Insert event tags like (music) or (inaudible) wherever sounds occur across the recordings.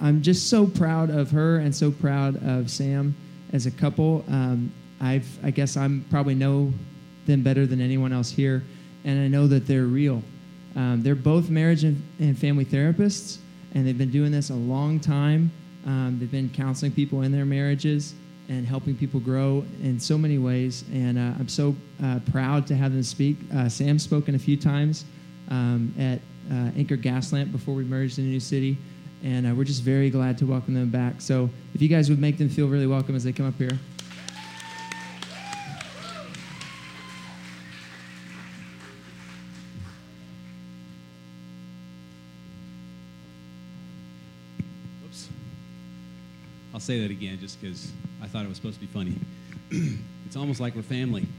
I'm just so proud of her and so proud of Sam as a couple. Um, I've, I guess I'm probably know them better than anyone else here, and I know that they're real. Um, they're both marriage and, and, family therapists, and they've been doing this a long time. Um, they've been counseling people in their marriages and helping people grow in so many ways. And uh, I'm so uh, proud to have them speak. Uh, Sam's spoken a few times um, at uh, Anchor Gaslamp before we merged in a new city. And uh, we're just very glad to welcome them back. So if you guys would make them feel really welcome as they come up here. Oops. I'll say that again just because I thought it was supposed to be funny. (clears throat) it's almost like we're family. (laughs)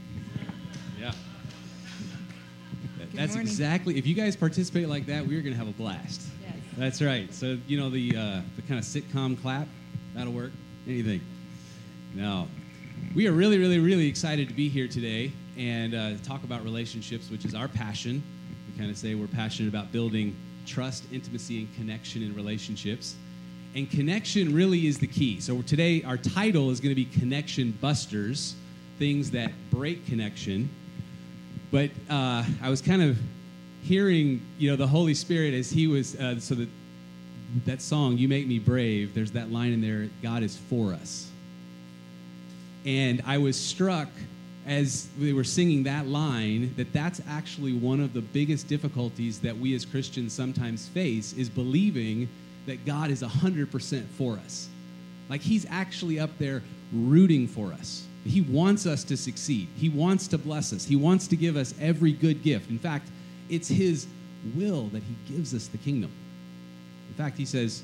Yeah. That's morning. exactly. If you guys participate like that, we're going to have a blast. That's right. So you know the uh, the kind of sitcom clap, that'll work. Anything. Now, We are really, really, really excited to be here today and uh, talk about relationships, which is our passion. We kind of say we're passionate about building trust, intimacy, and connection in relationships. And connection really is the key. So today, our title is going to be Connection Busters, things that break connection. But uh, I was kind of hearing, you know, the Holy Spirit as He was, uh, so that that song, You Make Me Brave, there's that line in there, God is for us. And I was struck as they were singing that line that that's actually one of the biggest difficulties that we as Christians sometimes face is believing that God is 100% for us. Like He's actually up there rooting for us. He wants us to succeed. He wants to bless us. He wants to give us every good gift. In fact, it's His will that He gives us the kingdom. In fact, He says,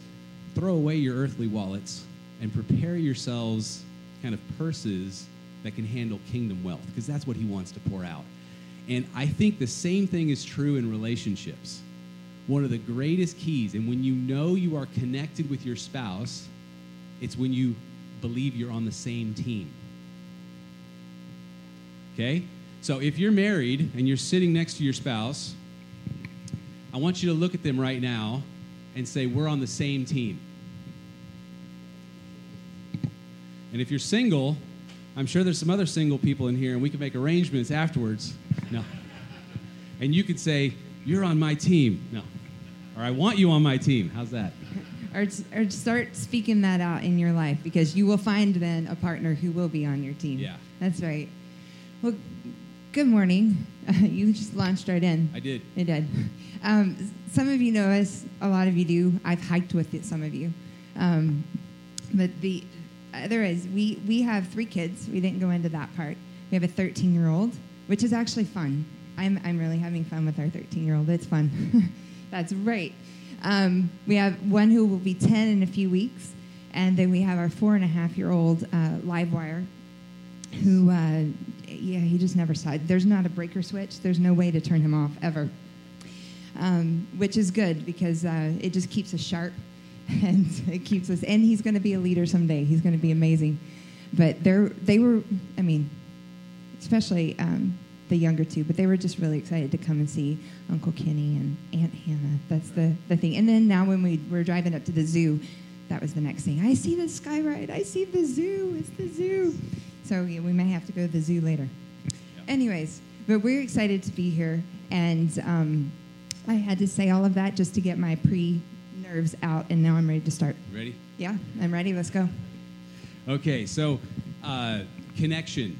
throw away your earthly wallets and prepare yourselves kind of purses that can handle kingdom wealth, because that's what He wants to pour out. And I think the same thing is true in relationships one of the greatest keys. And when you know you are connected with your spouse, it's when you believe you're on the same team. Okay? So if you're married and you're sitting next to your spouse, I want you to look at them right now and say, We're on the same team. And if you're single, I'm sure there's some other single people in here and we can make arrangements afterwards. No. And you could say, You're on my team. No. Or I want you on my team. How's that? Or, or start speaking that out in your life because you will find then a partner who will be on your team. Yeah. That's right. Well, good morning. (laughs) you just launched right in. I did. I did. Um, some of you know us, a lot of you do. I've hiked with it, some of you. Um, but the other is, we, we have three kids. We didn't go into that part. We have a 13 year old, which is actually fun. I'm, I'm really having fun with our 13 year old. It's fun. (laughs) That's right. Um, we have one who will be 10 in a few weeks, and then we have our four and a half year old uh, Livewire, who, uh, yeah, he just never started. There's not a breaker switch, there's no way to turn him off ever, um, which is good because uh, it just keeps us sharp (laughs) and it keeps us, and he's going to be a leader someday. He's going to be amazing. But they're, they were, I mean, especially um, the younger two, but they were just really excited to come and see Uncle Kenny and Aunt Hannah. That's the, the thing. And then now when we were driving up to the zoo, that was the next thing. I see the sky ride. I see the zoo. It's the zoo. So yeah, we may have to go to the zoo later. Anyways, but we're excited to be here. And um, I had to say all of that just to get my pre nerves out. And now I'm ready to start. Ready? Yeah, I'm ready. Let's go. Okay, so uh, connection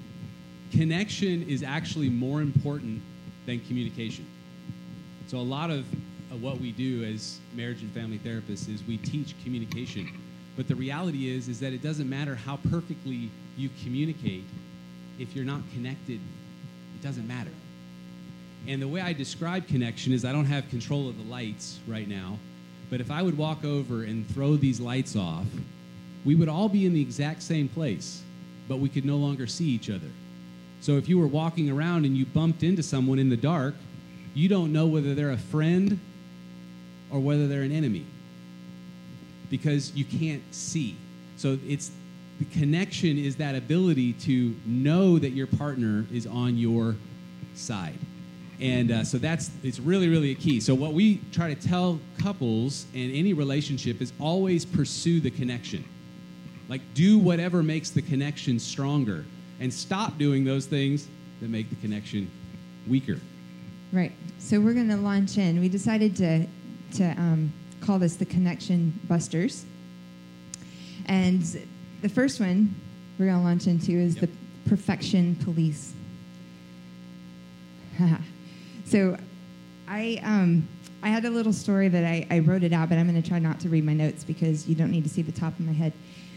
connection is actually more important than communication. So, a lot of, of what we do as marriage and family therapists is we teach communication. But the reality is, is that it doesn't matter how perfectly you communicate. If you're not connected, it doesn't matter. And the way I describe connection is I don't have control of the lights right now, but if I would walk over and throw these lights off, we would all be in the exact same place, but we could no longer see each other. So if you were walking around and you bumped into someone in the dark, you don't know whether they're a friend or whether they're an enemy because you can't see. So it's the connection is that ability to know that your partner is on your side. And uh, so that's it's really really a key. So what we try to tell couples in any relationship is always pursue the connection. Like do whatever makes the connection stronger, and stop doing those things that make the connection weaker. Right. So we're going to launch in. We decided to to um, call this the Connection Busters. And the first one we're going to launch into is Yep. the Perfection Police. (laughs) so I um, I had a little story that I, I wrote it out, but I'm going to try not to read my notes because you don't need to see the top of my head.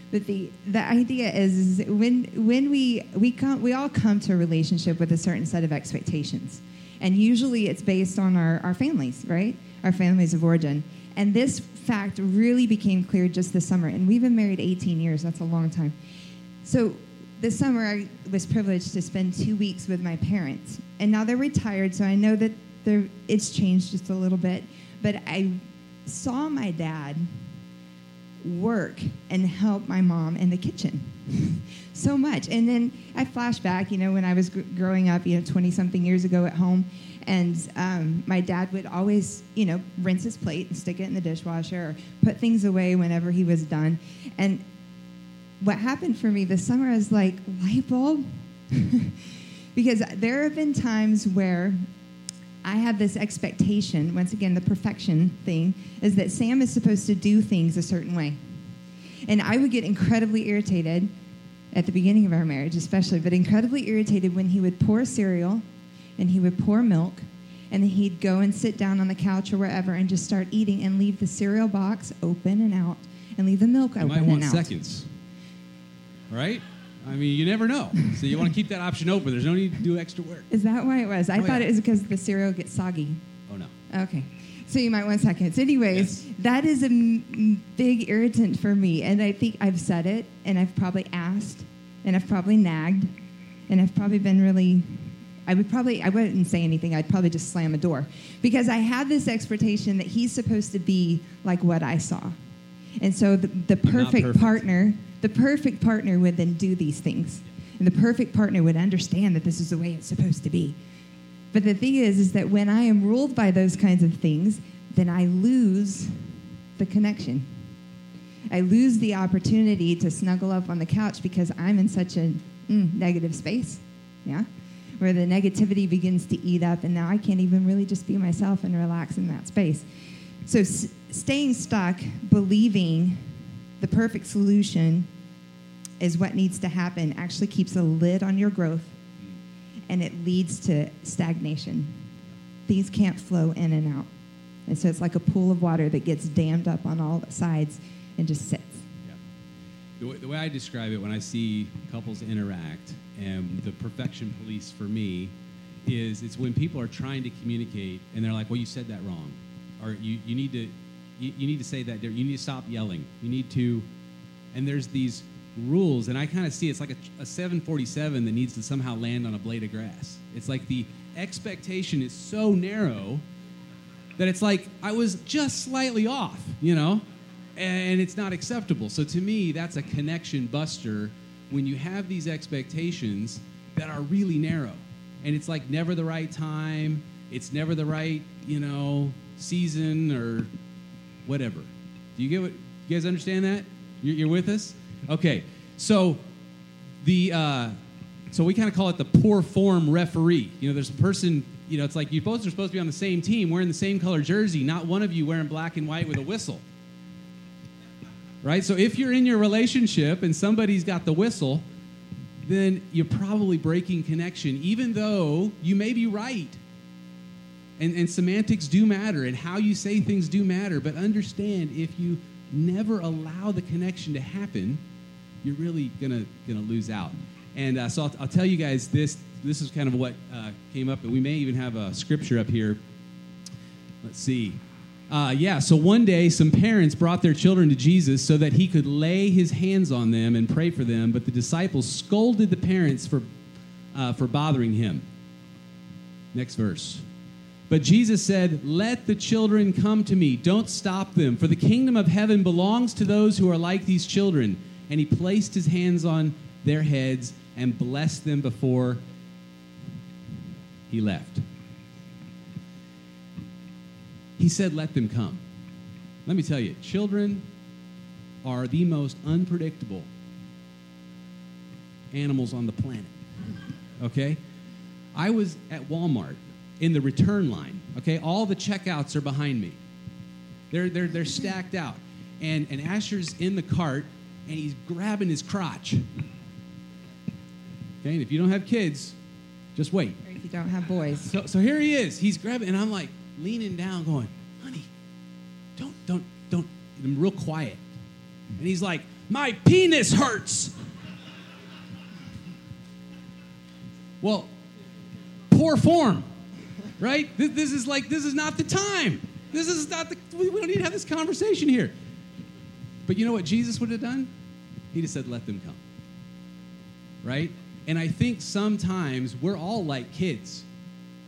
But the, the idea is, is when when we we come we all come to a relationship with a certain set of expectations, and usually it's based on our, our families, right? Our families of origin. And this fact really became clear just this summer. And we've been married 18 years. That's a long time. So this summer, I was privileged to spend two weeks with my parents. And now they're retired, so I know that it's changed just a little bit. But I saw my dad work and help my mom in the kitchen (laughs) so much. And then I flash back, you know, when I was gr- growing up, you know, 20 something years ago at home. And um, my dad would always, you know, rinse his plate and stick it in the dishwasher or put things away whenever he was done. And what happened for me this summer is like light bulb (laughs) because there have been times where I have this expectation, once again, the perfection thing, is that Sam is supposed to do things a certain way. And I would get incredibly irritated at the beginning of our marriage, especially, but incredibly irritated when he would pour cereal and he would pour milk and then he'd go and sit down on the couch or wherever and just start eating and leave the cereal box open and out and leave the milk You open might and want out. seconds, right? I mean, you never know. So you want to keep that option open. There's no need to do extra work. Is that why it was? I Oh, thought yeah. it was because the cereal gets soggy. Oh no. Okay. So you might want seconds. Anyways, Yes. that is a m- big irritant for me. And I think I've said it, and I've probably asked, and I've probably nagged, and I've probably been really. I would probably, I wouldn't say anything. I'd probably just slam a door. Because I had this expectation that he's supposed to be like what I saw. And so the, the perfect, perfect. partner, the perfect partner would then do these things. And the perfect partner would understand that this is the way it's supposed to be. But the thing is, is that when I am ruled by those kinds of things, then I lose the connection. I lose the opportunity to snuggle up on the couch because I'm in such a mm, negative space, yeah, where the negativity begins to eat up, and now I can't even really just be myself and relax in that space. So, s- staying stuck, believing the perfect solution is what needs to happen, actually keeps a lid on your growth and it leads to stagnation. Things can't flow in and out. And so it's like a pool of water that gets dammed up on all sides and just sits. Yeah. The way, the way I describe it when I see couples interact, and the perfection police for me is it's when people are trying to communicate and they're like, "Well, you said that wrong," or "You, you need to you, you need to say that. You need to stop yelling. You need to," and there's these rules, and I kind of see it's like a, a 747 that needs to somehow land on a blade of grass. It's like the expectation is so narrow that it's like I was just slightly off, you know, and it's not acceptable. So to me, that's a connection buster when you have these expectations that are really narrow, and it's like never the right time, it's never the right, you know, season or whatever. Do you get what? You guys understand that? You're, you're with us? Okay. So the uh, so we kind of call it the poor form referee. You know, there's a person. You know, it's like you both are supposed to be on the same team, wearing the same color jersey. Not one of you wearing black and white with a whistle. Right. So if you're in your relationship and somebody's got the whistle, then you're probably breaking connection, even though you may be right. And, and semantics do matter, and how you say things do matter. But understand, if you never allow the connection to happen, you're really gonna gonna lose out. And uh, so I'll, I'll tell you guys this. This is kind of what uh, came up, and we may even have a scripture up here. Let's see. Uh, yeah, so one day some parents brought their children to Jesus so that he could lay his hands on them and pray for them, but the disciples scolded the parents for, uh, for bothering him. Next verse. But Jesus said, Let the children come to me. Don't stop them, for the kingdom of heaven belongs to those who are like these children. And he placed his hands on their heads and blessed them before he left. He said, Let them come. Let me tell you, children are the most unpredictable animals on the planet. Okay? I was at Walmart in the return line. Okay? All the checkouts are behind me. They're, they're, they're stacked out. And, and Asher's in the cart and he's grabbing his crotch. Okay? And if you don't have kids, just wait. Or if you don't have boys. So, so here he is. He's grabbing, and I'm like leaning down, going, honey, don't, don't, don't. I'm real quiet. And he's like, my penis hurts. Well, poor form, right? This, this is like, this is not the time. This is not the, we don't need to have this conversation here. But you know what Jesus would have done? He just said, let them come. Right? And I think sometimes we're all like kids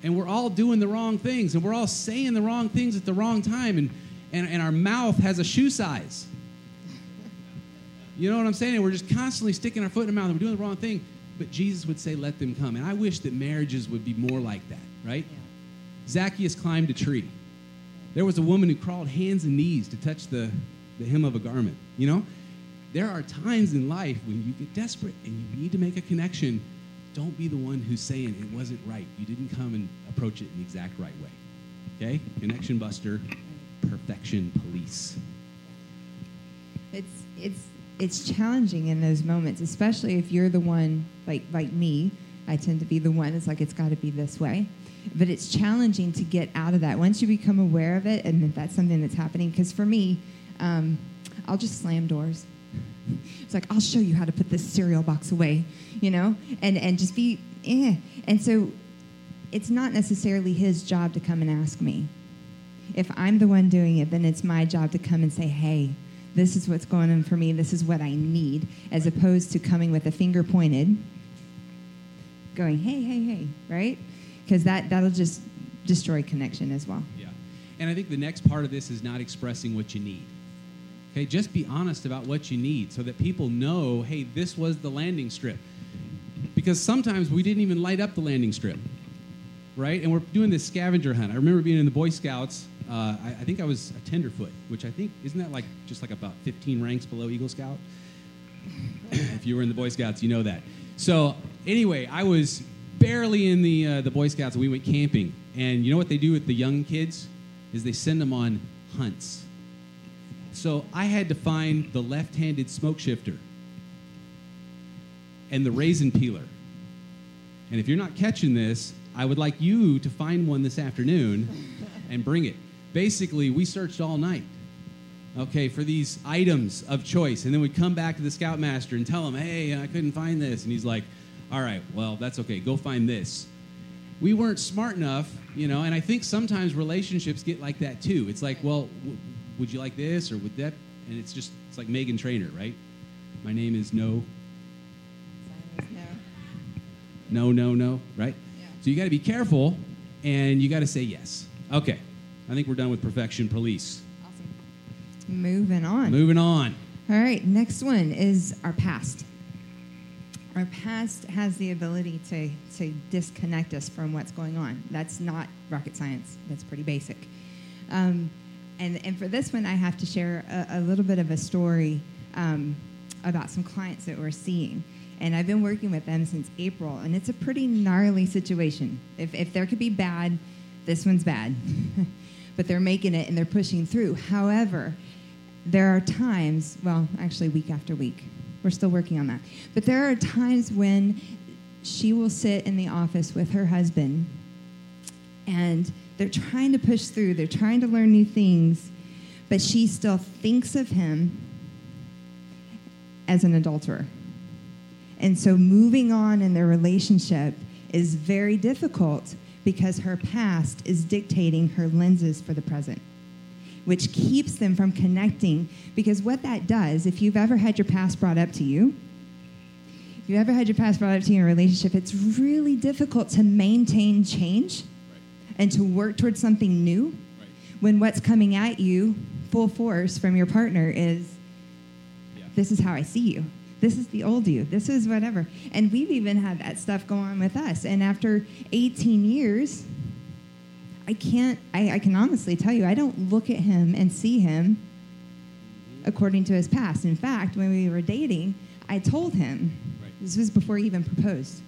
and we're all doing the wrong things and we're all saying the wrong things at the wrong time and, and, and our mouth has a shoe size. You know what I'm saying? And we're just constantly sticking our foot in our mouth and we're doing the wrong thing. But Jesus would say, let them come. And I wish that marriages would be more like that, right? Yeah. Zacchaeus climbed a tree. There was a woman who crawled hands and knees to touch the, the hem of a garment. You know? There are times in life when you get desperate and you need to make a connection. Don't be the one who's saying it wasn't right. You didn't come and approach it in the exact right way. Okay? Connection buster, perfection police. It's it's it's challenging in those moments, especially if you're the one like like me. I tend to be the one. It's like it's got to be this way, but it's challenging to get out of that once you become aware of it, and if that's something that's happening. Because for me, um, I'll just slam doors. It's like I'll show you how to put this cereal box away, you know, and and just be eh. And so, it's not necessarily his job to come and ask me. If I'm the one doing it, then it's my job to come and say, hey, this is what's going on for me, this is what I need, as opposed to coming with a finger pointed, going, hey, hey, hey, right? Because that, that'll just destroy connection as well. Yeah. And I think the next part of this is not expressing what you need. Okay, just be honest about what you need so that people know, hey, this was the landing strip. Because sometimes we didn't even light up the landing strip, right? And we're doing this scavenger hunt. I remember being in the Boy Scouts. Uh, I, I think I was a tenderfoot, which I think isn't that like just like about 15 ranks below Eagle Scout. (coughs) if you were in the Boy Scouts, you know that. So anyway, I was barely in the uh, the Boy Scouts. We went camping, and you know what they do with the young kids is they send them on hunts. So I had to find the left-handed smoke shifter and the raisin peeler. And if you're not catching this, I would like you to find one this afternoon and bring it. Basically, we searched all night, okay, for these items of choice. And then we'd come back to the scoutmaster and tell him, hey, I couldn't find this. And he's like, all right, well, that's okay. Go find this. We weren't smart enough, you know, and I think sometimes relationships get like that too. It's like, well, would you like this or would that? And it's just, it's like Meghan Trainor, right? My name is No, no, no, no, right? Yeah. So you got to be careful and you got to say yes. Okay. I think we're done with perfection police. Awesome. Moving on. Moving on. All right, next one is our past. Our past has the ability to, to disconnect us from what's going on. That's not rocket science, that's pretty basic. Um, and, and for this one, I have to share a, a little bit of a story um, about some clients that we're seeing. And I've been working with them since April, and it's a pretty gnarly situation. If, if there could be bad, this one's bad. (laughs) but they're making it and they're pushing through. However, there are times, well, actually, week after week, we're still working on that. But there are times when she will sit in the office with her husband and they're trying to push through, they're trying to learn new things, but she still thinks of him as an adulterer. And so moving on in their relationship is very difficult because her past is dictating her lenses for the present, which keeps them from connecting. Because what that does, if you've ever had your past brought up to you, if you've ever had your past brought up to you in a relationship, it's really difficult to maintain change and to work towards something new Right. when what's coming at you full force from your partner is Yeah. this is how I see you. This is the old you. This is whatever. And we've even had that stuff go on with us. And after 18 years, I can't, I, I can honestly tell you, I don't look at him and see him according to his past. In fact, when we were dating, I told him, Right. this was before he even proposed,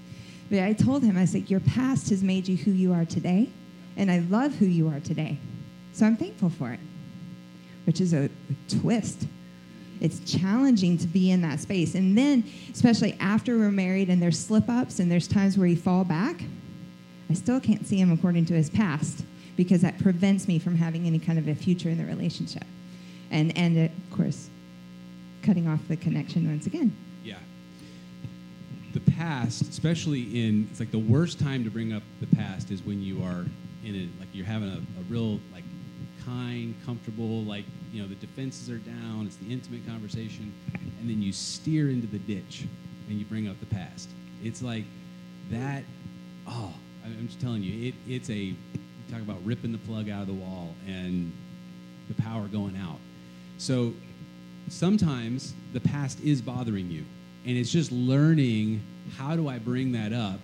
but I told him, I said, Your past has made you who you are today, and I love who you are today. So I'm thankful for it, which is a, twist. It's challenging to be in that space. And then, especially after we're married and there's slip ups and there's times where you fall back, I still can't see him according to his past because that prevents me from having any kind of a future in the relationship. And, and of course, cutting off the connection once again. Yeah. The past, especially in, it's like the worst time to bring up the past is when you are in it, like you're having a, a real, like, kind, comfortable, like, you know, the defenses are down, it's the intimate conversation, and then you steer into the ditch and you bring up the past. It's like that, oh, I'm just telling you, it, it's a, talk about ripping the plug out of the wall and the power going out. So sometimes the past is bothering you and it's just learning how do i bring that up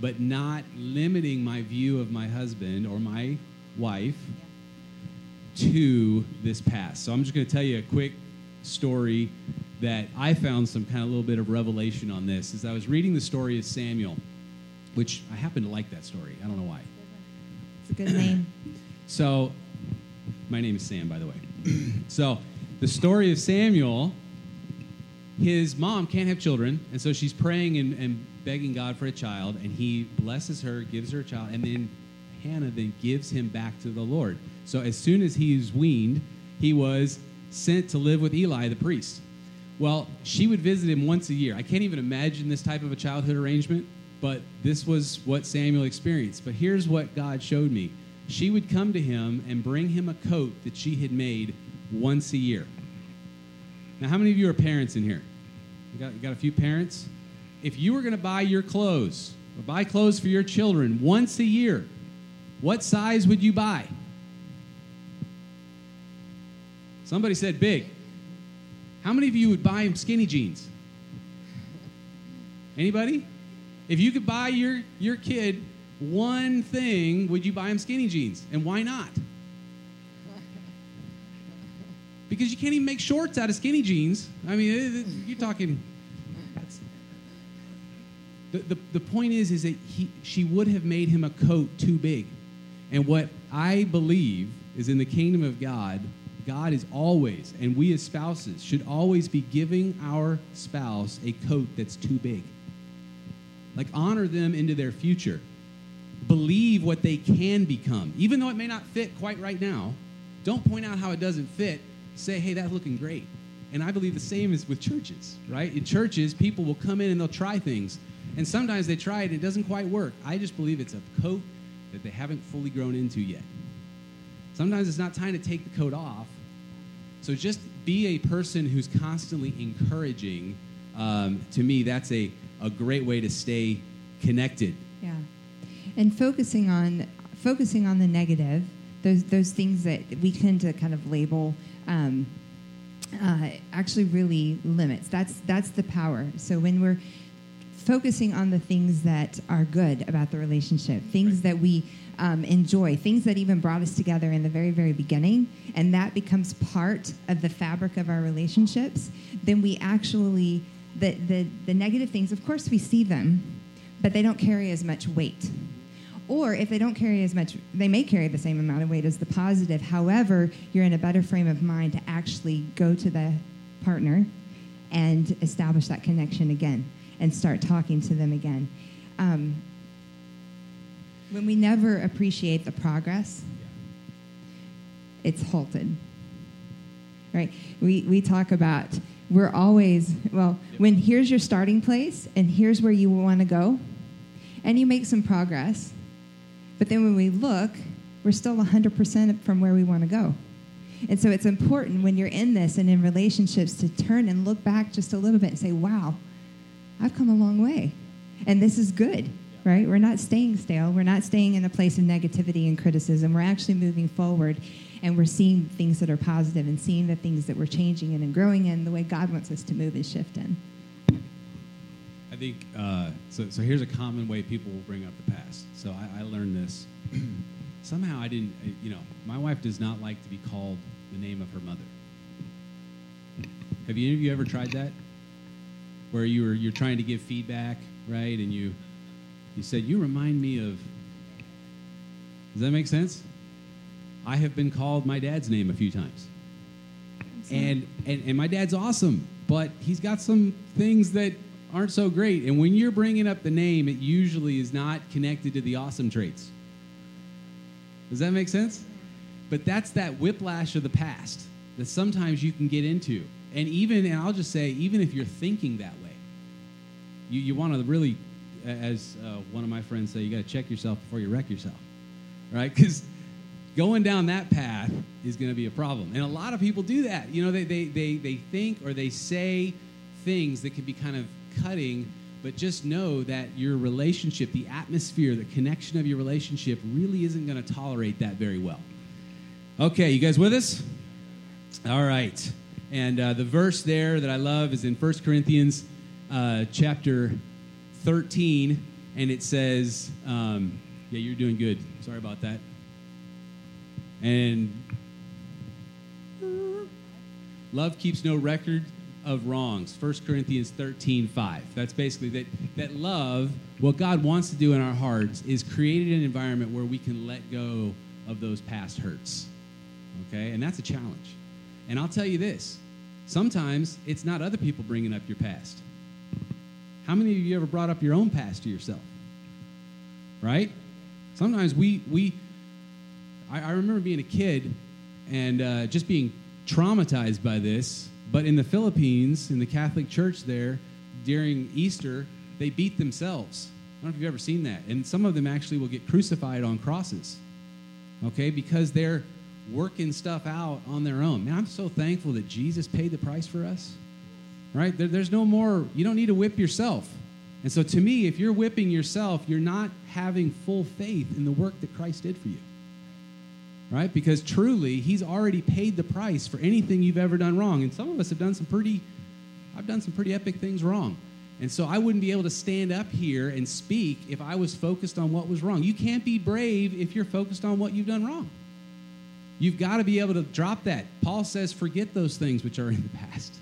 but not limiting my view of my husband or my wife to this past so i'm just going to tell you a quick story that i found some kind of little bit of revelation on this as i was reading the story of samuel which i happen to like that story i don't know why It's a good name. (clears throat) so, my name is Sam, by the way. (clears throat) so, the story of Samuel, his mom can't have children, and so she's praying and, and begging God for a child, and he blesses her, gives her a child, and then Hannah then gives him back to the Lord. So, as soon as he was weaned, he was sent to live with Eli, the priest. Well, she would visit him once a year. I can't even imagine this type of a childhood arrangement, but this was what Samuel experienced. But here's what God showed me she would come to him and bring him a coat that she had made once a year. Now, how many of you are parents in here? You got, you got a few parents? If you were going to buy your clothes or buy clothes for your children once a year, what size would you buy? Somebody said big. How many of you would buy him skinny jeans? Anybody? If you could buy your, your kid one thing, would you buy him skinny jeans? And why not? Because you can't even make shorts out of skinny jeans. I mean, you're talking. The, the, the point is, is that he, she would have made him a coat too big. And what I believe is in the kingdom of God, God is always, and we as spouses should always be giving our spouse a coat that's too big. Like, honor them into their future. Believe what they can become. Even though it may not fit quite right now, don't point out how it doesn't fit. Say, hey, that's looking great. And I believe the same is with churches, right? In churches, people will come in and they'll try things. And sometimes they try it, it doesn't quite work. I just believe it's a coat that they haven't fully grown into yet. Sometimes it's not time to take the coat off. So just be a person who's constantly encouraging. Um, to me, that's a, a great way to stay connected. Yeah, and focusing on focusing on the negative, those those things that we tend to kind of label, um, uh, actually really limits. That's that's the power. So when we're focusing on the things that are good about the relationship, things that we um, enjoy, things that even brought us together in the very, very beginning, and that becomes part of the fabric of our relationships, then we actually, the, the, the negative things, of course, we see them, but they don't carry as much weight. Or if they don't carry as much, they may carry the same amount of weight as the positive. However, you're in a better frame of mind to actually go to the partner and establish that connection again and start talking to them again. Um, when we never appreciate the progress, it's halted. Right? We, we talk about, we're always, well, when here's your starting place and here's where you want to go, and you make some progress, but then when we look, we're still 100% from where we want to go. And so it's important when you're in this and in relationships to turn and look back just a little bit and say, wow, I've come a long way. And this is good, right? We're not staying stale. We're not staying in a place of negativity and criticism. We're actually moving forward and we're seeing things that are positive and seeing the things that we're changing in and growing in the way God wants us to move and shift in. I think uh, so. So here's a common way people will bring up the past. So I, I learned this. (clears throat) somehow I didn't, you know, my wife does not like to be called the name of her mother. Have any of you ever tried that? Where you were you're trying to give feedback, right? And you you said you remind me of. Does that make sense? I have been called my dad's name a few times, and and and my dad's awesome, but he's got some things that aren't so great. And when you're bringing up the name, it usually is not connected to the awesome traits. Does that make sense? But that's that whiplash of the past that sometimes you can get into. And even, and I'll just say, even if you're thinking that way, you, you want to really, as uh, one of my friends say, you got to check yourself before you wreck yourself, right? Because going down that path is going to be a problem. And a lot of people do that. You know, they, they, they, they think or they say things that can be kind of cutting, but just know that your relationship, the atmosphere, the connection of your relationship really isn't going to tolerate that very well. Okay, you guys with us? All right. And uh, the verse there that I love is in 1 Corinthians uh, chapter 13, and it says, um, Yeah, you're doing good. Sorry about that. And love keeps no record of wrongs. 1 Corinthians 13, 5. That's basically that, that love, what God wants to do in our hearts, is create an environment where we can let go of those past hurts. Okay? And that's a challenge. And I'll tell you this sometimes it's not other people bringing up your past. How many of you ever brought up your own past to yourself? Right? Sometimes we, we I, I remember being a kid and uh, just being traumatized by this. But in the Philippines, in the Catholic Church there, during Easter, they beat themselves. I don't know if you've ever seen that. And some of them actually will get crucified on crosses, okay, because they're working stuff out on their own. Man, I'm so thankful that Jesus paid the price for us, right? There, there's no more, you don't need to whip yourself. And so to me, if you're whipping yourself, you're not having full faith in the work that Christ did for you right? Because truly, He's already paid the price for anything you've ever done wrong. And some of us have done some pretty, I've done some pretty epic things wrong. And so I wouldn't be able to stand up here and speak if I was focused on what was wrong. You can't be brave if you're focused on what you've done wrong. You've got to be able to drop that. Paul says, forget those things which are in the past.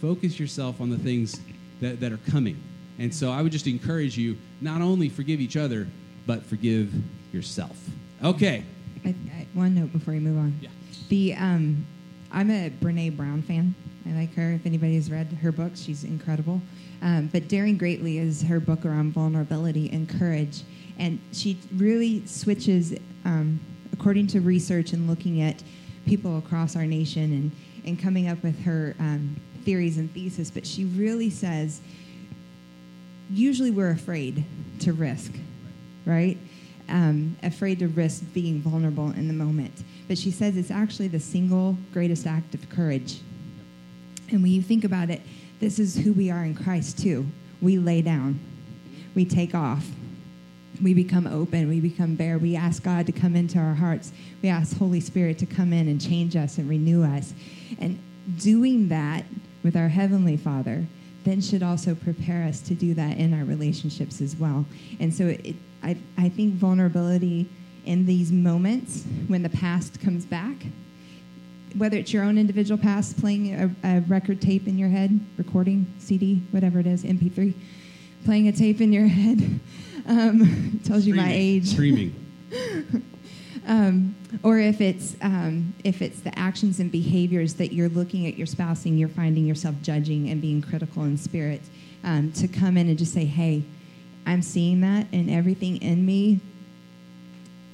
Focus yourself on the things that, that are coming. And so I would just encourage you not only forgive each other, but forgive yourself. Okay. I, I, one note before you move on. Yeah. The um, I'm a Brene Brown fan. I like her. If anybody's read her books, she's incredible. Um, but Daring Greatly is her book around vulnerability and courage, and she really switches um, according to research and looking at people across our nation and and coming up with her um, theories and thesis. But she really says, usually we're afraid to risk, right? um, afraid to risk being vulnerable in the moment. But she says it's actually the single greatest act of courage. And when you think about it, this is who we are in Christ too. We lay down, we take off, we become open, we become bare. We ask God to come into our hearts. We ask Holy Spirit to come in and change us and renew us. And doing that with our Heavenly Father then should also prepare us to do that in our relationships as well. And so it, I, I think vulnerability in these moments when the past comes back, whether it's your own individual past, playing a, a, record tape in your head, recording, CD, whatever it is, MP3, playing a tape in your (laughs) head, um, (laughs) tells you my age. Screaming. (laughs) um, or if it's um, if it's the actions and behaviors that you're looking at your spouse and you're finding yourself judging and being critical in spirit, um, to come in and just say, "Hey, I'm seeing that, and everything in me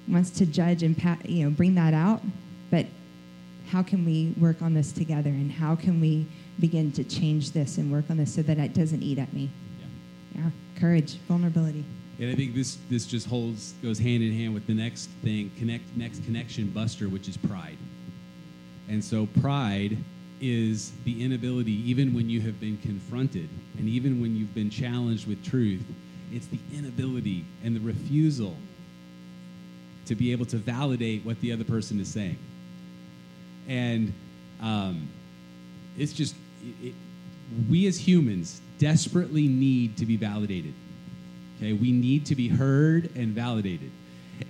wants to judge and you know bring that out. But how can we work on this together, and how can we begin to change this and work on this so that it doesn't eat at me? Yeah, yeah. courage, vulnerability. And I think this this just holds goes hand in hand with the next thing, connect next connection buster, which is pride. And so pride is the inability, even when you have been confronted and even when you've been challenged with truth, it's the inability and the refusal to be able to validate what the other person is saying. And um, it's just, it, it, we as humans desperately need to be validated. Okay, we need to be heard and validated.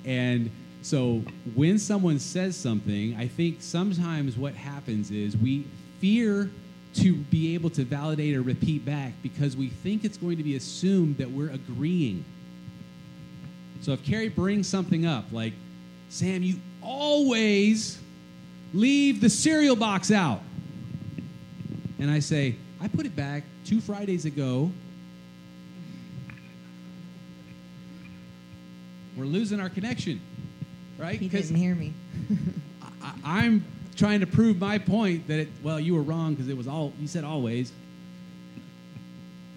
And So when someone says something, I think sometimes what happens is we fear to be able to validate or repeat back because we think it's going to be assumed that we're agreeing. So if Carrie brings something up like, Sam, you always leave the cereal box out. And I say, I put it back two Fridays ago. We're losing our connection, right? He didn't hear me. (laughs) I, am trying to prove my point that, it, well, you were wrong because it was all, you said always.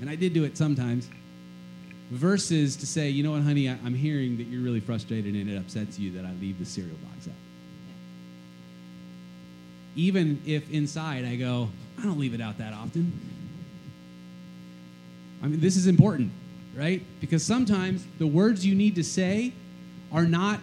And I did do it sometimes. Versus to say, you know what, honey, I, I'm hearing that you're really frustrated and it upsets you that I leave the cereal box out. Even if inside I go, I don't leave it out that often. I mean, this is important, right? Because sometimes the words you need to say are not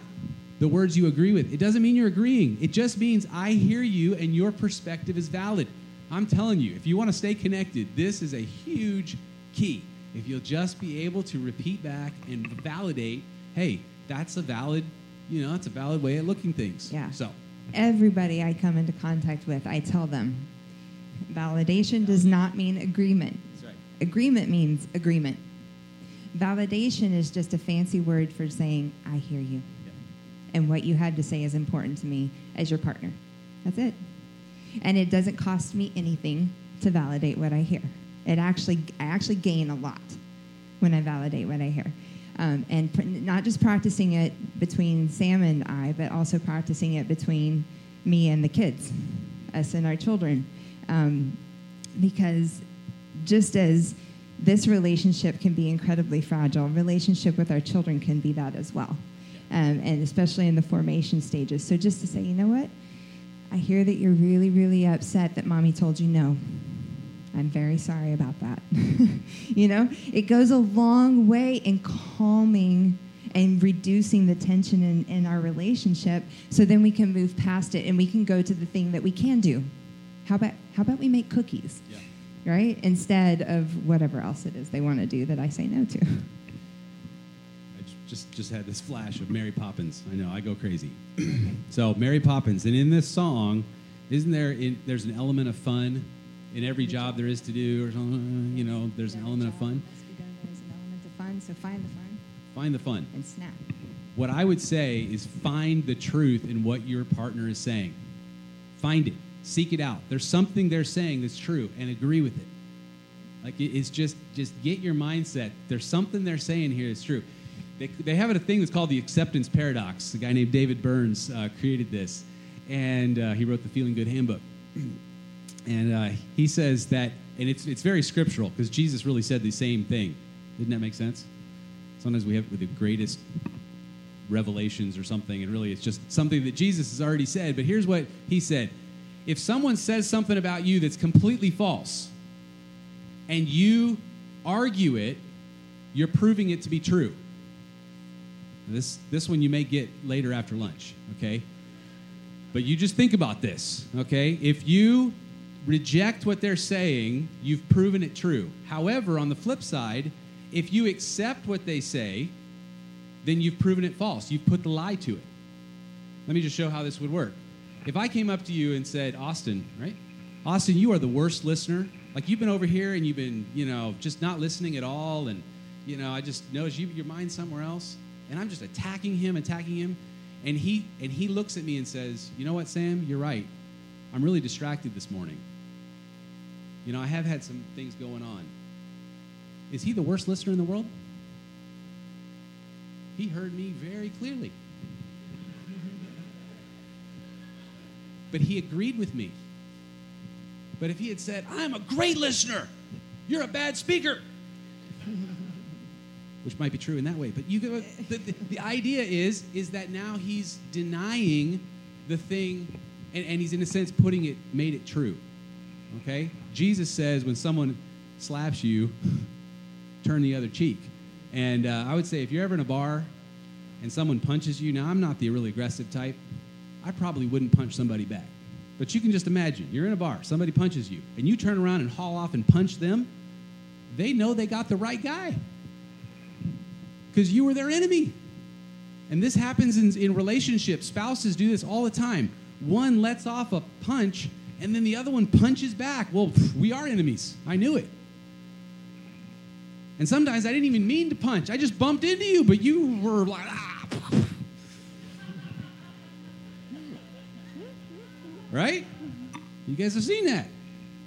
the words you agree with. It doesn't mean you're agreeing, it just means I hear you and your perspective is valid. I'm telling you, if you want to stay connected, this is a huge key. If you'll just be able to repeat back and validate, hey, that's a valid, you know, that's a valid way of looking things. Yeah. So everybody I come into contact with, I tell them validation does not mean agreement. Right. Agreement means agreement. Validation is just a fancy word for saying, I hear you. Yeah. And what you had to say is important to me as your partner. That's it. And it doesn't cost me anything to validate what I hear. It actually, I actually gain a lot when I validate what I hear. Um, and pr- not just practicing it between Sam and I, but also practicing it between me and the kids, us and our children. Um, because just as this relationship can be incredibly fragile, relationship with our children can be that as well, um, and especially in the formation stages. So just to say, you know what? I hear that you're really, really upset that mommy told you no. I'm very sorry about that. (laughs) you know, it goes a long way in calming and reducing the tension in, in our relationship so then we can move past it and we can go to the thing that we can do. How about, how about we make cookies? Yeah. Right? Instead of whatever else it is they want to do that I say no to. I just just had this flash of Mary Poppins. I know I go crazy. (clears throat) so Mary Poppins, and in this song, isn't there? In, there's an element of fun in every job there is to do, or something. You know, there's an element of fun. There's an element of fun, so find the fun Find the fun. and snap. What I would say is find the truth in what your partner is saying. Find it. Seek it out. There's something they're saying that's true, and agree with it. Like it's just just get your mindset. There's something they're saying here that's true. They, they have a thing that's called the acceptance paradox. A guy named David Burns uh, created this, and uh, he wrote the Feeling Good Handbook. (clears throat) And uh, he says that, and it's it's very scriptural because Jesus really said the same thing. Didn't that make sense? Sometimes we have the greatest revelations or something, and really it's just something that Jesus has already said. But here's what he said If someone says something about you that's completely false, and you argue it, you're proving it to be true. This, this one you may get later after lunch, okay? But you just think about this, okay? If you reject what they're saying, you've proven it true. However, on the flip side, if you accept what they say, then you've proven it false. You've put the lie to it. Let me just show how this would work. If I came up to you and said, Austin, right? Austin, you are the worst listener. Like you've been over here and you've been, you know, just not listening at all. And, you know, I just noticed you, your mind's somewhere else. And I'm just attacking him, attacking him. And he, and he looks at me and says, You know what, Sam? You're right. I'm really distracted this morning. You know, I have had some things going on. Is he the worst listener in the world? He heard me very clearly. But he agreed with me. But if he had said, I'm a great listener, you're a bad speaker, which might be true in that way. But you go, the, the, the idea is, is that now he's denying the thing, and, and he's in a sense putting it, made it true. Okay? Jesus says when someone slaps you, (laughs) turn the other cheek. And uh, I would say if you're ever in a bar and someone punches you, now I'm not the really aggressive type, I probably wouldn't punch somebody back. But you can just imagine you're in a bar, somebody punches you, and you turn around and haul off and punch them, they know they got the right guy because you were their enemy. And this happens in, in relationships. Spouses do this all the time. One lets off a punch, and then the other one punches back. Well, we are enemies. I knew it. And sometimes I didn't even mean to punch. I just bumped into you, but you were like, ah. Right? You guys have seen that.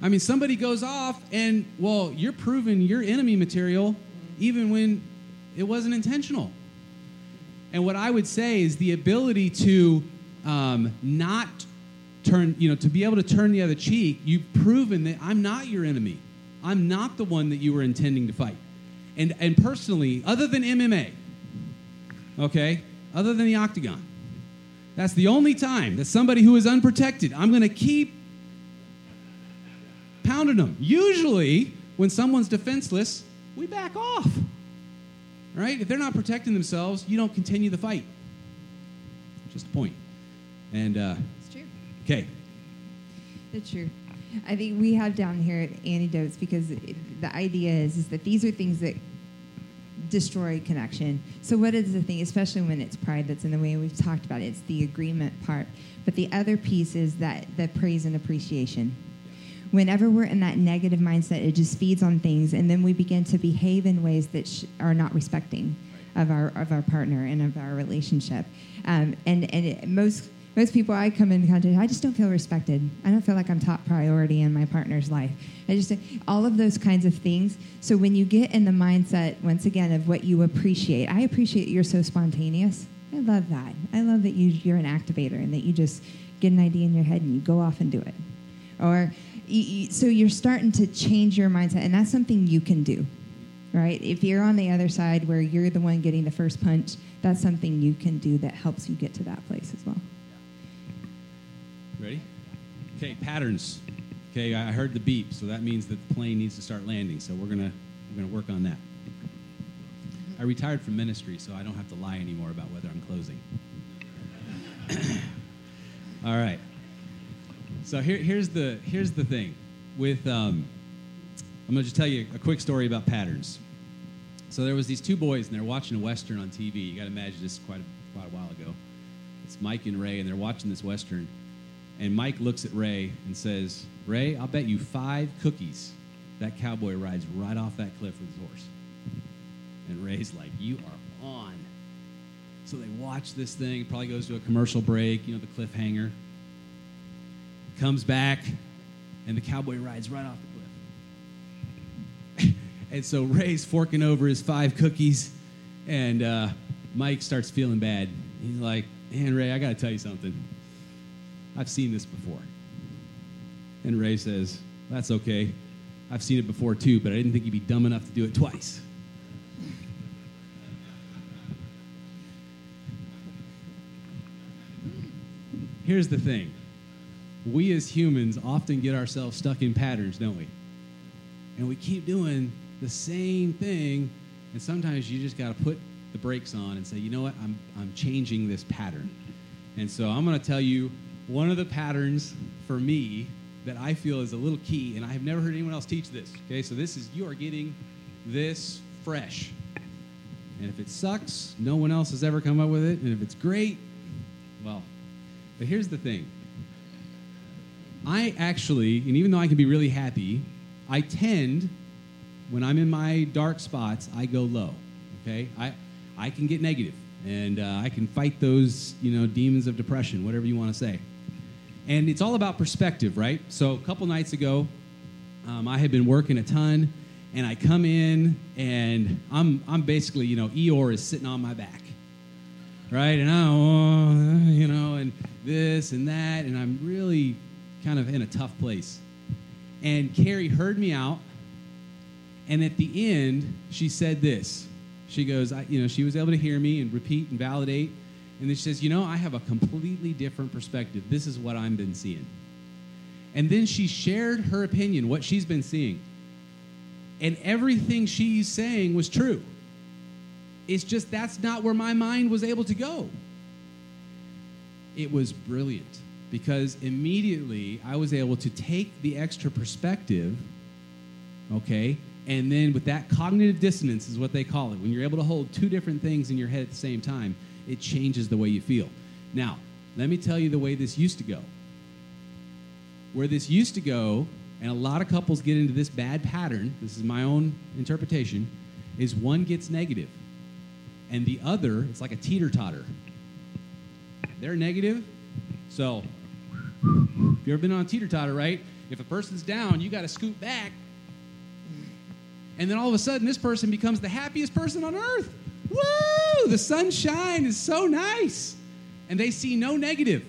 I mean, somebody goes off, and, well, you're proving you're enemy material even when it wasn't intentional. And what I would say is the ability to um, not turn, you know, to be able to turn the other cheek, you've proven that I'm not your enemy. I'm not the one that you were intending to fight. And, and personally, other than MMA, okay, other than the octagon, that's the only time that somebody who is unprotected, I'm going to keep pounding them. Usually, when someone's defenseless, we back off. Right? If they're not protecting themselves, you don't continue the fight. Just a point. And, uh, It's true. okay. It's true. I think we have down here antidotes because it- the idea is, is that these are things that destroy connection. So what is the thing, especially when it's pride that's in the way, we've talked about it, it's the agreement part. But the other piece is that the praise and appreciation. Whenever we're in that negative mindset, it just feeds on things, and then we begin to behave in ways that sh- are not respecting of our of our partner and of our relationship. Um, and and it, most most people I come into contact, I just don't feel respected. I don't feel like I'm top priority in my partner's life. I just all of those kinds of things. So when you get in the mindset once again of what you appreciate, I appreciate you're so spontaneous. I love that. I love that you you're an activator and that you just get an idea in your head and you go off and do it. Or so you're starting to change your mindset, and that's something you can do right? If you're on the other side where you're the one getting the first punch, that's something you can do that helps you get to that place as well. Ready? Okay, patterns. Okay, I heard the beep, so that means that the plane needs to start landing. So we're gonna we're gonna work on that. I retired from ministry, so I don't have to lie anymore about whether I'm closing. (coughs) All right. So here, here's the here's the thing with um, I'm gonna just tell you a quick story about patterns. So there was these two boys, and they're watching a western on TV. You got to imagine this is quite a, quite a while ago. It's Mike and Ray, and they're watching this western. And Mike looks at Ray and says, "Ray, I'll bet you five cookies that cowboy rides right off that cliff with his horse." And Ray's like, "You are on." So they watch this thing. Probably goes to a commercial break. You know, the cliffhanger. Comes back, and the cowboy rides right off the cliff. (laughs) and so Ray's forking over his five cookies, and uh, Mike starts feeling bad. He's like, "Man, Ray, I got to tell you something. I've seen this before." And Ray says, "That's okay. I've seen it before too, but I didn't think you'd be dumb enough to do it twice." Here's the thing we as humans often get ourselves stuck in patterns, don't we? And we keep doing the same thing, and sometimes you just got to put the brakes on and say, you know what, I'm, I'm changing this pattern. And so I'm going to tell you one of the patterns for me that I feel is a little key, and I have never heard anyone else teach this. Okay, so this is you are getting this fresh. And if it sucks, no one else has ever come up with it. And if it's great, well, but here's the thing I actually, and even though I can be really happy, I tend, when I'm in my dark spots, I go low. Okay, I I can get negative, and uh, I can fight those you know demons of depression, whatever you want to say. And it's all about perspective, right? So a couple nights ago, um, I had been working a ton, and I come in, and I'm I'm basically you know Eeyore is sitting on my back, right? And I, oh, you know, and this and that, and I'm really kind of in a tough place. And Carrie heard me out, and at the end, she said this. She goes, I, you know, she was able to hear me and repeat and validate. And then she says, you know, I have a completely different perspective. This is what I've been seeing. And then she shared her opinion, what she's been seeing. And everything she's saying was true. It's just that's not where my mind was able to go. It was brilliant because immediately I was able to take the extra perspective, okay, and then with that cognitive dissonance is what they call it. When you're able to hold two different things in your head at the same time, it changes the way you feel. Now, let me tell you the way this used to go. Where this used to go, and a lot of couples get into this bad pattern, this is my own interpretation, is one gets negative, and the other, it's like a teeter totter. They're negative, so if you ever been on a teeter totter, right? If a person's down, you got to scoot back. And then all of a sudden, this person becomes the happiest person on earth. Woo! The sunshine is so nice. And they see no negative.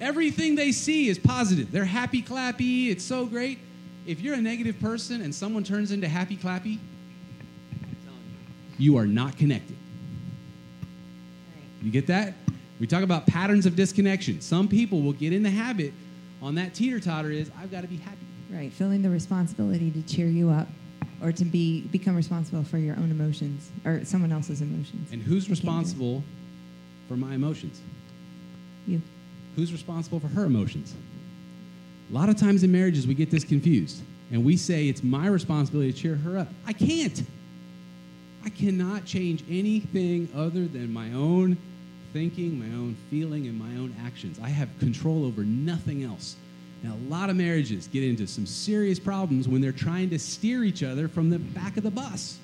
Everything they see is positive. They're happy clappy. It's so great. If you're a negative person and someone turns into happy clappy, you are not connected. You get that? We talk about patterns of disconnection. Some people will get in the habit on that teeter totter is I've got to be happy. Right, feeling the responsibility to cheer you up or to be become responsible for your own emotions or someone else's emotions. And who's You can't do it. responsible for my emotions? You. Who's responsible for her emotions? A lot of times in marriages, we get this confused. And we say it's my responsibility to cheer her up. I can't. I cannot change anything other than my own thinking, my own feeling, and my own actions. I have control over nothing else. And a lot of marriages get into some serious problems when they're trying to steer each other from the back of the bus.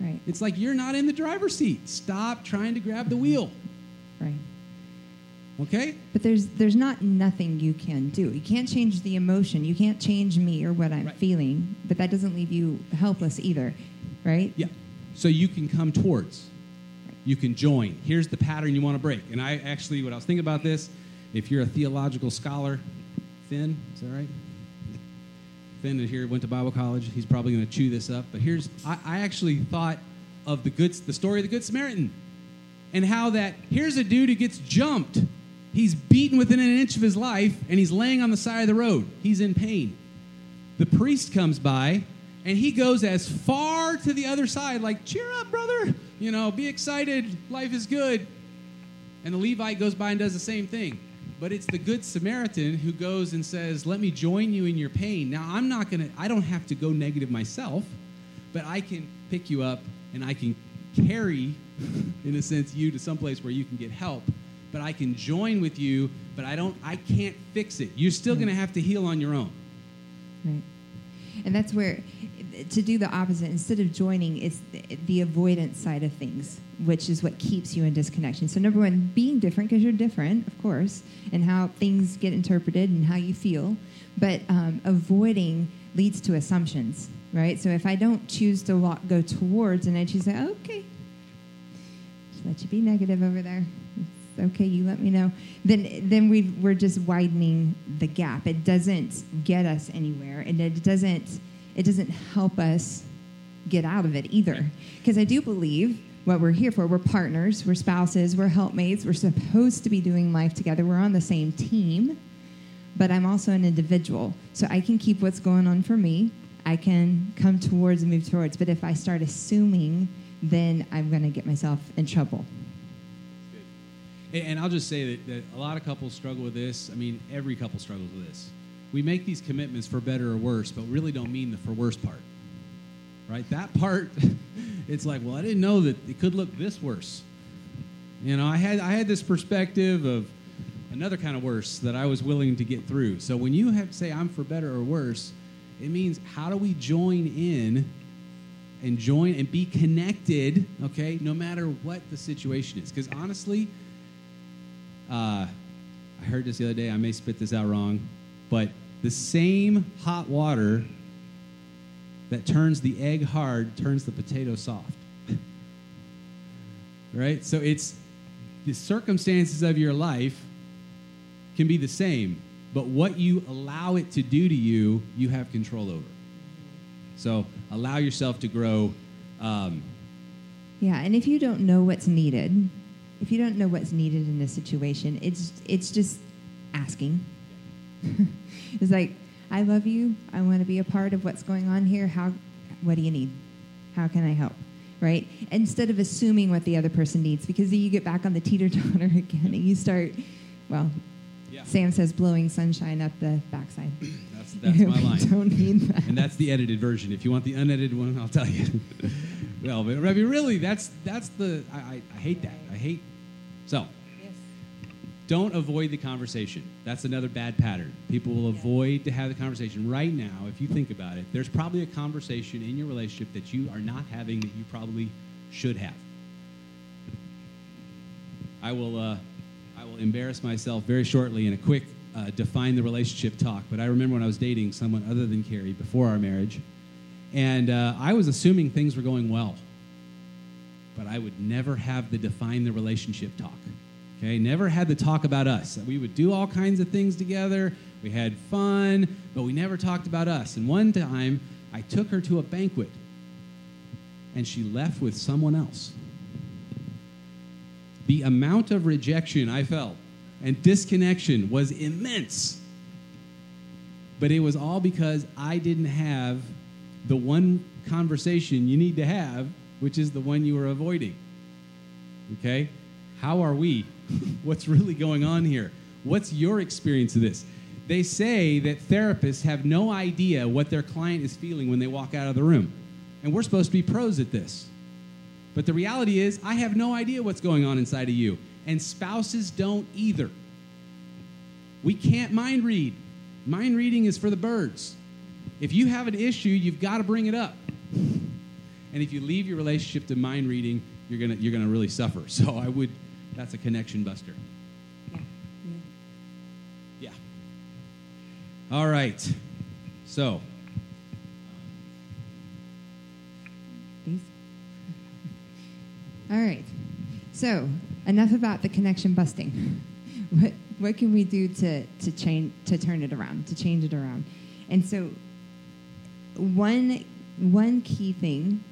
Right, It's like you're not in the driver's seat. Stop trying to grab the wheel. right. Okay? But there's there's not nothing you can do. You can't change the emotion. You can't change me or what I'm Right. feeling. But that doesn't leave you helpless either, right? Yeah. So you can come towards. You can join. Here's the pattern you want to break. And I actually, what I was thinking about this, if you're a theological scholar, Finn, is that right? Finn here went to Bible college. He's probably going to chew this up. But here's, I, I actually thought of the good, the story of the Good Samaritan, and how that here's a dude who gets jumped. He's beaten within an inch of his life, and he's laying on the side of the road. He's in pain the priest comes by and he goes as far to the other side like cheer up brother you know be excited life is good and the levite goes by and does the same thing but it's the good samaritan who goes and says let me join you in your pain. Now i'm not going to i don't have to go negative myself but i can pick you up and i can carry (laughs) in a sense you to someplace where you can get help but i can join with you but i don't i can't fix it. You're still going to have to heal on your own. Right. And that's where to do the opposite instead of joining it's the, avoidance side of things, which is what keeps you in disconnection. So number one, being different because you're different, of course, and how things get interpreted and how you feel. But um, avoiding leads to assumptions, right? So if I don't choose to walk, go towards, and I choose to okay, just let you be negative over there. It's okay, you let me know. Then, then we we're just widening the gap. It doesn't get us anywhere, and it doesn't it doesn't help us get out of it either. Because I do believe what we're here for. We're partners. We're spouses. We're helpmates. We're supposed to be doing life together. We're on the same team. But I'm also an individual, so I can keep what's going on for me. I can come towards and move towards. But if I start assuming, then I'm going to get myself in trouble. And, I'll just say that, that a lot of couples struggle with this. I mean, every couple struggles with this. We make these commitments for better or worse, but really don't mean the for worse part. Right? That part, (laughs) it's like, well, I didn't know that it could look this worse. You know, I had I had this perspective of another kind of worse that I was willing to get through. So when you have say I'm for better or worse, it means how do we join in and join and be connected, okay, no matter what the situation is. Because honestly, uh, I heard this the other day. I may spit this out wrong, but the same hot water that turns the egg hard turns the potato soft. (laughs) right? So it's the circumstances of your life can be the same, but what you allow it to do to you, you have control over. So allow yourself to grow. Um, Yeah, and if you don't know what's needed, if you don't know what's needed in a situation, it's it's just asking. (laughs) it's like, I love you. I want to be a part of what's going on here. How what do you need? How can I help? Right? Instead of assuming what the other person needs, because then you get back on the teeter totter (laughs) again and you start, well, yeah, Sam says blowing sunshine up the backside. (clears throat) that's, (laughs) that's my line. don't need that. and that's the edited version. If you want the unedited one, I'll tell you. well, but I mean, really, that's that's the I, I, I hate that. I hate So, don't avoid the conversation. That's another bad pattern. People will avoid to have the conversation. Right now, if you think about it, there's probably a conversation in your relationship that you are not having that you probably should have. I will, uh, I will embarrass myself very shortly in a quick uh, define the relationship talk. But I remember when I was dating someone other than Carrie before our marriage, and uh, I was assuming things were going well. But I would never have the define the relationship talk. Okay, never had the talk about us. We would do all kinds of things together. We had fun, but we never talked about us. And one time, I took her to a banquet, and she left with someone else. The amount of rejection I felt and disconnection was immense. But it was all because I didn't have the one conversation you need to have, which is the one you were avoiding. Okay? How are we? (laughs) What's really going on here? What's your experience of this? They say that therapists have no idea what their client is feeling when they walk out of the room. And we're supposed to be pros at this. But the reality is, I have no idea what's going on inside of you. And spouses don't either. We can't mind read. Mind reading is for the birds. If you have an issue, you've got to bring it up. And if you leave your relationship to mind reading, you're going to you're going to really suffer. (laughs) So I would that's a connection buster. Yeah. Yeah. All right. So. All right. So, enough about the connection busting. What what can we do to to change to turn it around, to change it around? And so, one one key thing.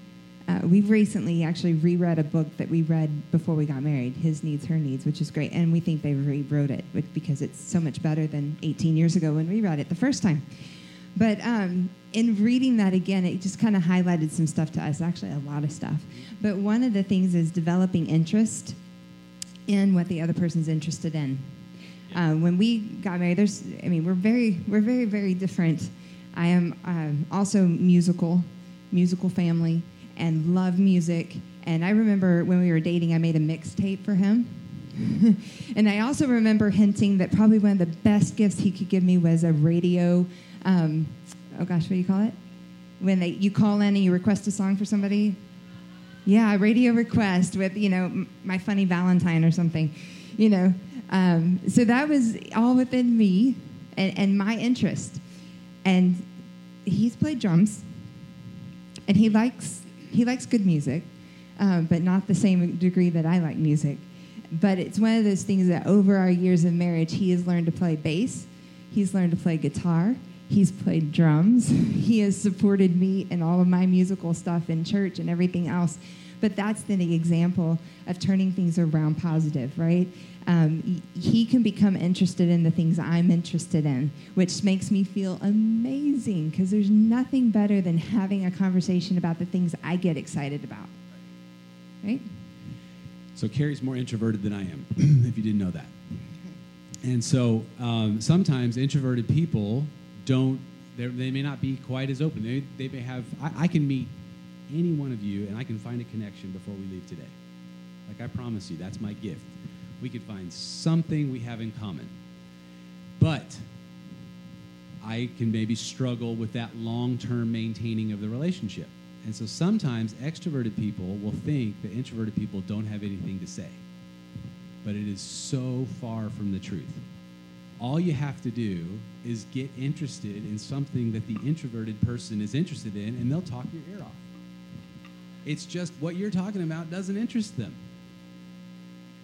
Uh, we've recently actually reread a book that we read before we got married, His Needs, Her Needs, which is great. And we think they rewrote it because it's so much better than 18 years ago when we read it the first time. But um, in reading that again, it just kind of highlighted some stuff to us, actually, a lot of stuff. But one of the things is developing interest in what the other person's interested in. Uh, when we got married, there's, I mean, we're very, we're very, very different. I am um, also musical, musical family, and love music. And I remember when we were dating, I made a mixtape for him. (laughs) and I also remember hinting that probably one of the best gifts he could give me was a radio. Um, oh gosh, what do you call it? When they you call in and you request a song for somebody. Yeah, a radio request with you know my funny Valentine or something, you know. Um, so that was all within me and, and my interest. And he's played drums, and he likes he likes good music, um, but not the same degree that I like music. But it's one of those things that over our years of marriage, he has learned to play bass, he's learned to play guitar, he's played drums, (laughs) he has supported me in all of my musical stuff in church and everything else. But that's the example of turning things around positive, right? Um, he can become interested in the things I'm interested in, which makes me feel amazing because there's nothing better than having a conversation about the things I get excited about. Right? So Carrie's more introverted than I am, (clears throat) if you didn't know that. And so um, sometimes introverted people don't, they may not be quite as open. They, they may have, I, I can meet any one of you and I can find a connection before we leave today. Like I promise you, that's my gift. We could find something we have in common. But I can maybe struggle with that long term maintaining of the relationship. And so sometimes extroverted people will think that introverted people don't have anything to say. But it is so far from the truth. All you have to do is get interested in something that the introverted person is interested in, and they'll talk your ear off. It's just what you're talking about doesn't interest them.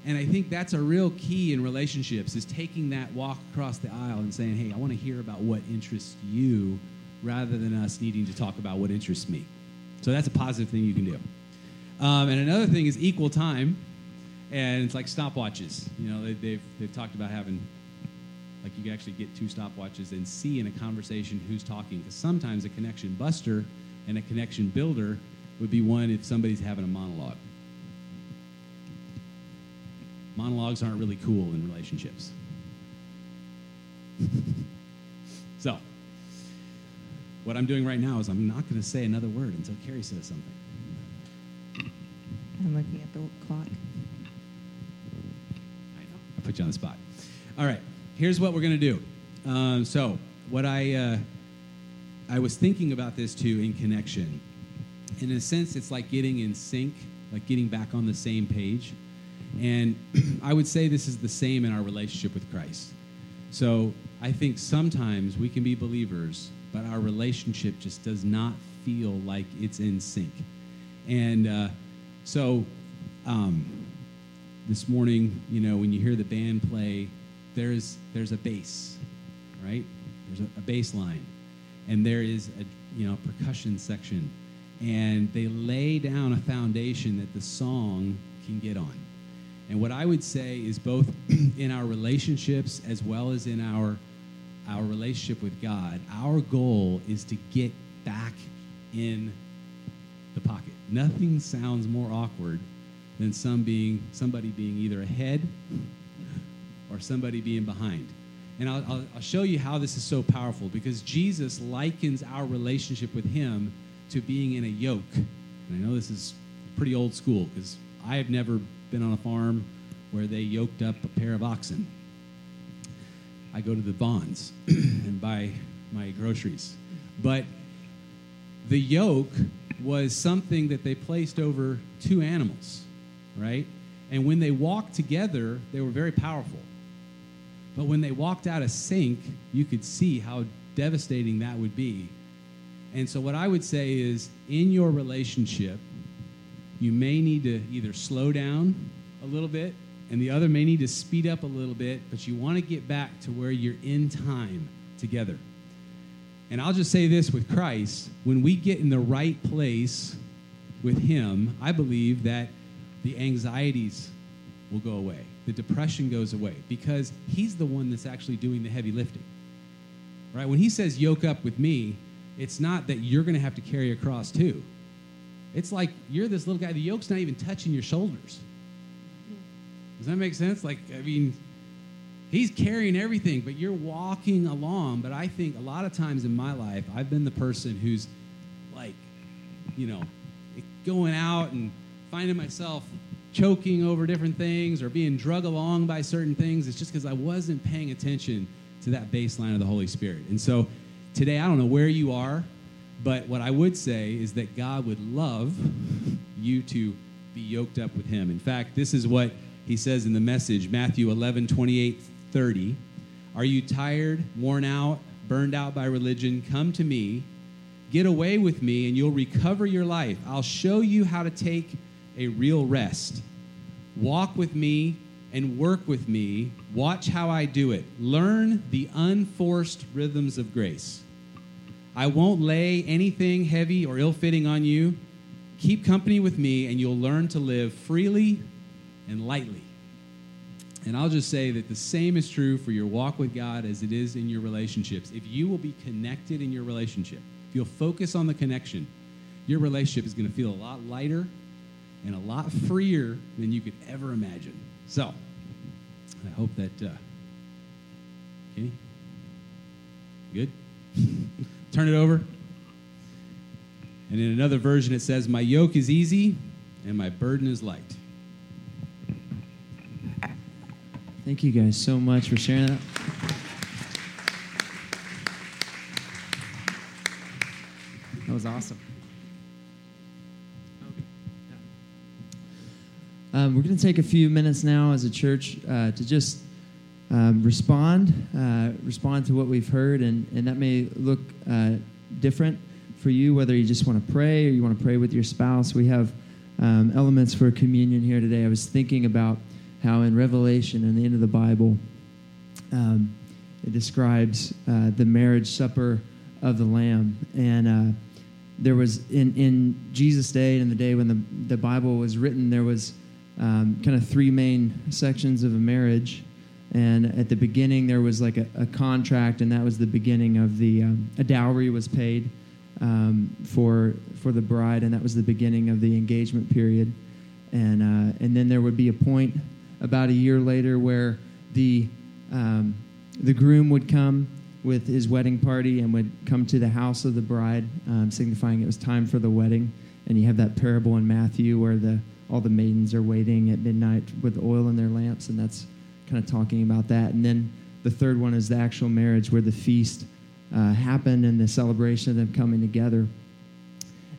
And I think that's a real key in relationships is taking that walk across the aisle and saying, hey, I want to hear about what interests you rather than us needing to talk about what interests me. So that's a positive thing you can do. Um, and another thing is equal time. And it's like stopwatches. You know, they, they've, they've talked about having, like, you can actually get two stopwatches and see in a conversation who's talking. Because sometimes a connection buster and a connection builder would be one if somebody's having a monologue monologues aren't really cool in relationships. (laughs) so, what I'm doing right now is I'm not going to say another word until Carrie says something. I'm looking at the clock. I'll put you on the spot. All right, here's what we're going to do. Um, so, what I, uh, I was thinking about this too in connection. In a sense, it's like getting in sync, like getting back on the same page. And (clears throat) I would say this is the same in our relationship with Christ. So, I think sometimes we can be believers, but our relationship just does not feel like it's in sync. And uh, so, um, this morning, you know, when you hear the band play, there's there's a bass, right? There's a, a bass line, and there is a you know percussion section, and they lay down a foundation that the song can get on. And what I would say is both (clears throat) in our relationships as well as in our our relationship with God, our goal is to get back in the pocket. Nothing sounds more awkward than some being somebody being either ahead or somebody being behind. And I'll, I'll, I'll, show you how this is so powerful because Jesus likens our relationship with Him to being in a yoke. And I know this is pretty old school because I have never been on a farm where they yoked up a pair of oxen. I go to the Vons (clears throat) and buy my groceries. But the yoke was something that they placed over two animals, right? And when they walked together, they were very powerful. But when they walked out of sync, you could see how devastating that would be. And so, what I would say is in your relationship, you may need to either slow down a little bit, and the other may need to speed up a little bit, but you want to get back to where you're in time together. And I'll just say this with Christ when we get in the right place with Him, I believe that the anxieties will go away, the depression goes away, because He's the one that's actually doing the heavy lifting. Right? When He says, yoke up with me, it's not that you're going to have to carry a cross too. It's like you're this little guy, the yoke's not even touching your shoulders. Does that make sense? Like, I mean, He's carrying everything, but you're walking along. But I think a lot of times in my life, I've been the person who's like, you know, going out and finding myself choking over different things or being drug along by certain things. It's just because I wasn't paying attention to that baseline of the Holy Spirit. And so today, I don't know where you are, but what I would say is that God would love you to be yoked up with Him. In fact, this is what He says in the message Matthew 11, 28 30. Are you tired, worn out, burned out by religion? Come to me. Get away with me, and you'll recover your life. I'll show you how to take a real rest. Walk with me and work with me. Watch how I do it. Learn the unforced rhythms of grace. I won't lay anything heavy or ill fitting on you. Keep company with me, and you'll learn to live freely and lightly. And I'll just say that the same is true for your walk with God as it is in your relationships. If you will be connected in your relationship, if you'll focus on the connection, your relationship is going to feel a lot lighter and a lot freer than you could ever imagine. So, I hope that. Uh, Kenny? Good? (laughs) Turn it over. And in another version, it says, My yoke is easy and my burden is light. Thank you guys so much for sharing that. That was awesome. Um, we're going to take a few minutes now as a church uh, to just um, respond, uh, respond to what we've heard, and, and that may look uh, different for you, whether you just want to pray or you want to pray with your spouse. We have um, elements for communion here today. I was thinking about how in Revelation, in the end of the Bible, um, it describes uh, the marriage supper of the Lamb. And uh, there was, in, in Jesus' day and the day when the, the Bible was written, there was um, kind of three main sections of a marriage. And at the beginning, there was like a, a contract, and that was the beginning of the, um, a dowry was paid um, for, for the bride, and that was the beginning of the engagement period. And, uh, and then there would be a point about a year later where the, um, the groom would come with his wedding party and would come to the house of the bride, um, signifying it was time for the wedding. And you have that parable in Matthew where the, all the maidens are waiting at midnight with oil in their lamps, and that's kind of talking about that. And then the third one is the actual marriage, where the feast uh, happened and the celebration of them coming together.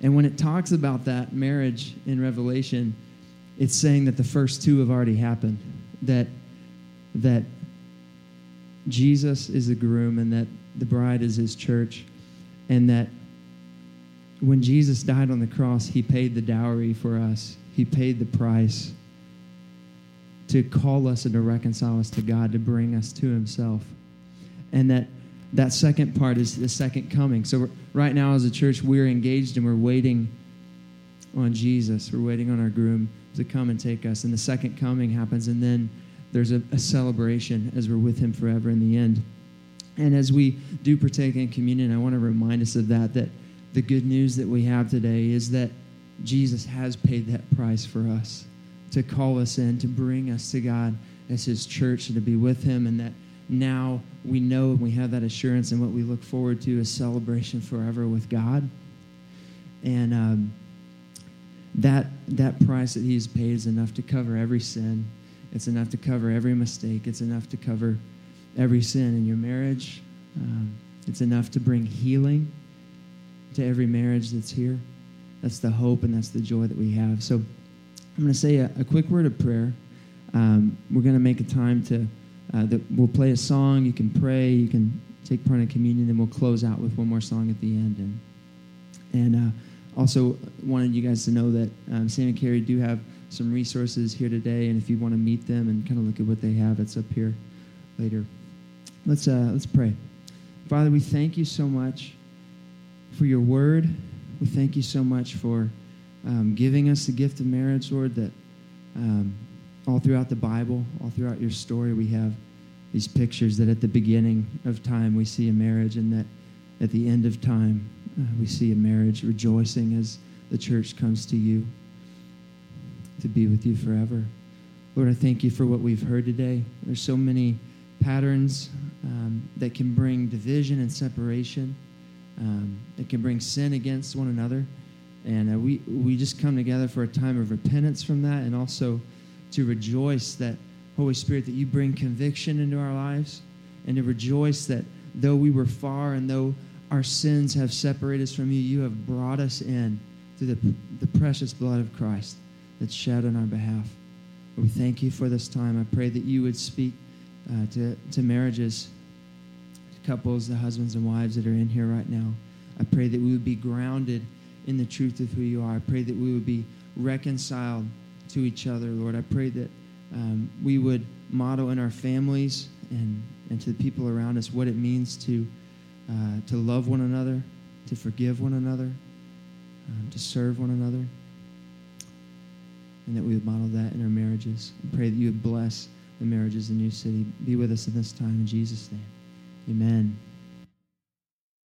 And when it talks about that marriage in Revelation, it's saying that the first two have already happened. That that Jesus is the groom and that the bride is his church, and that when Jesus died on the cross, he paid the dowry for us. He paid the price to call us and to reconcile us to God, to bring us to himself. And that that second part is the second coming. So right now as a church, we're engaged and we're waiting on Jesus. We're waiting on our groom to come and take us. And the second coming happens, and then there's a, a celebration as we're with him forever in the end. And as we do partake in communion, I want to remind us of that, that the good news that we have today is that Jesus has paid that price for us to call us in, to bring us to God as his church, and to be with him, and that now we know and we have that assurance, and what we look forward to is celebration forever with God. And um, that, that price that he's paid is enough to cover every sin. It's enough to cover every mistake. It's enough to cover every sin in your marriage. Um, it's enough to bring healing to every marriage that's here. That's the hope and that's the joy that we have. So I'm going to say a, a, quick word of prayer. Um, we're going to make a time to, uh, that we'll play a song. You can pray. You can take part in communion, and we'll close out with one more song at the end. And, and uh, also wanted you guys to know that um, Sam and Carrie do have some resources here today, and if you want to meet them and kind of look at what they have, it's up here later. Let's, uh, let's pray. Father, we thank you so much for your word. We thank you so much for um, giving us the gift of marriage, Lord, that um, all throughout the Bible, all throughout your story, we have these pictures that at the beginning of time we see a marriage, and that at the end of time uh, we see a marriage rejoicing as the church comes to you to be with you forever. Lord, I thank you for what we've heard today. There's so many patterns um, that can bring division and separation, um, that can bring sin against one another. And uh, we, we just come together for a time of repentance from that and also to rejoice that, Holy Spirit, that you bring conviction into our lives and to rejoice that though we were far and though our sins have separated us from you, you have brought us in through the, the precious blood of Christ that's shed on our behalf. We thank you for this time. I pray that you would speak uh, to, to marriages, to couples, the husbands and wives that are in here right now. I pray that we would be grounded in the truth of who you are. I pray that we would be reconciled to each other, Lord. I pray that um, we would model in our families and, and to the people around us what it means to, uh, to love one another, to forgive one another, um, to serve one another, and that we would model that in our marriages. I pray that you would bless the marriages in New City. Be with us in this time in Jesus' name. Amen.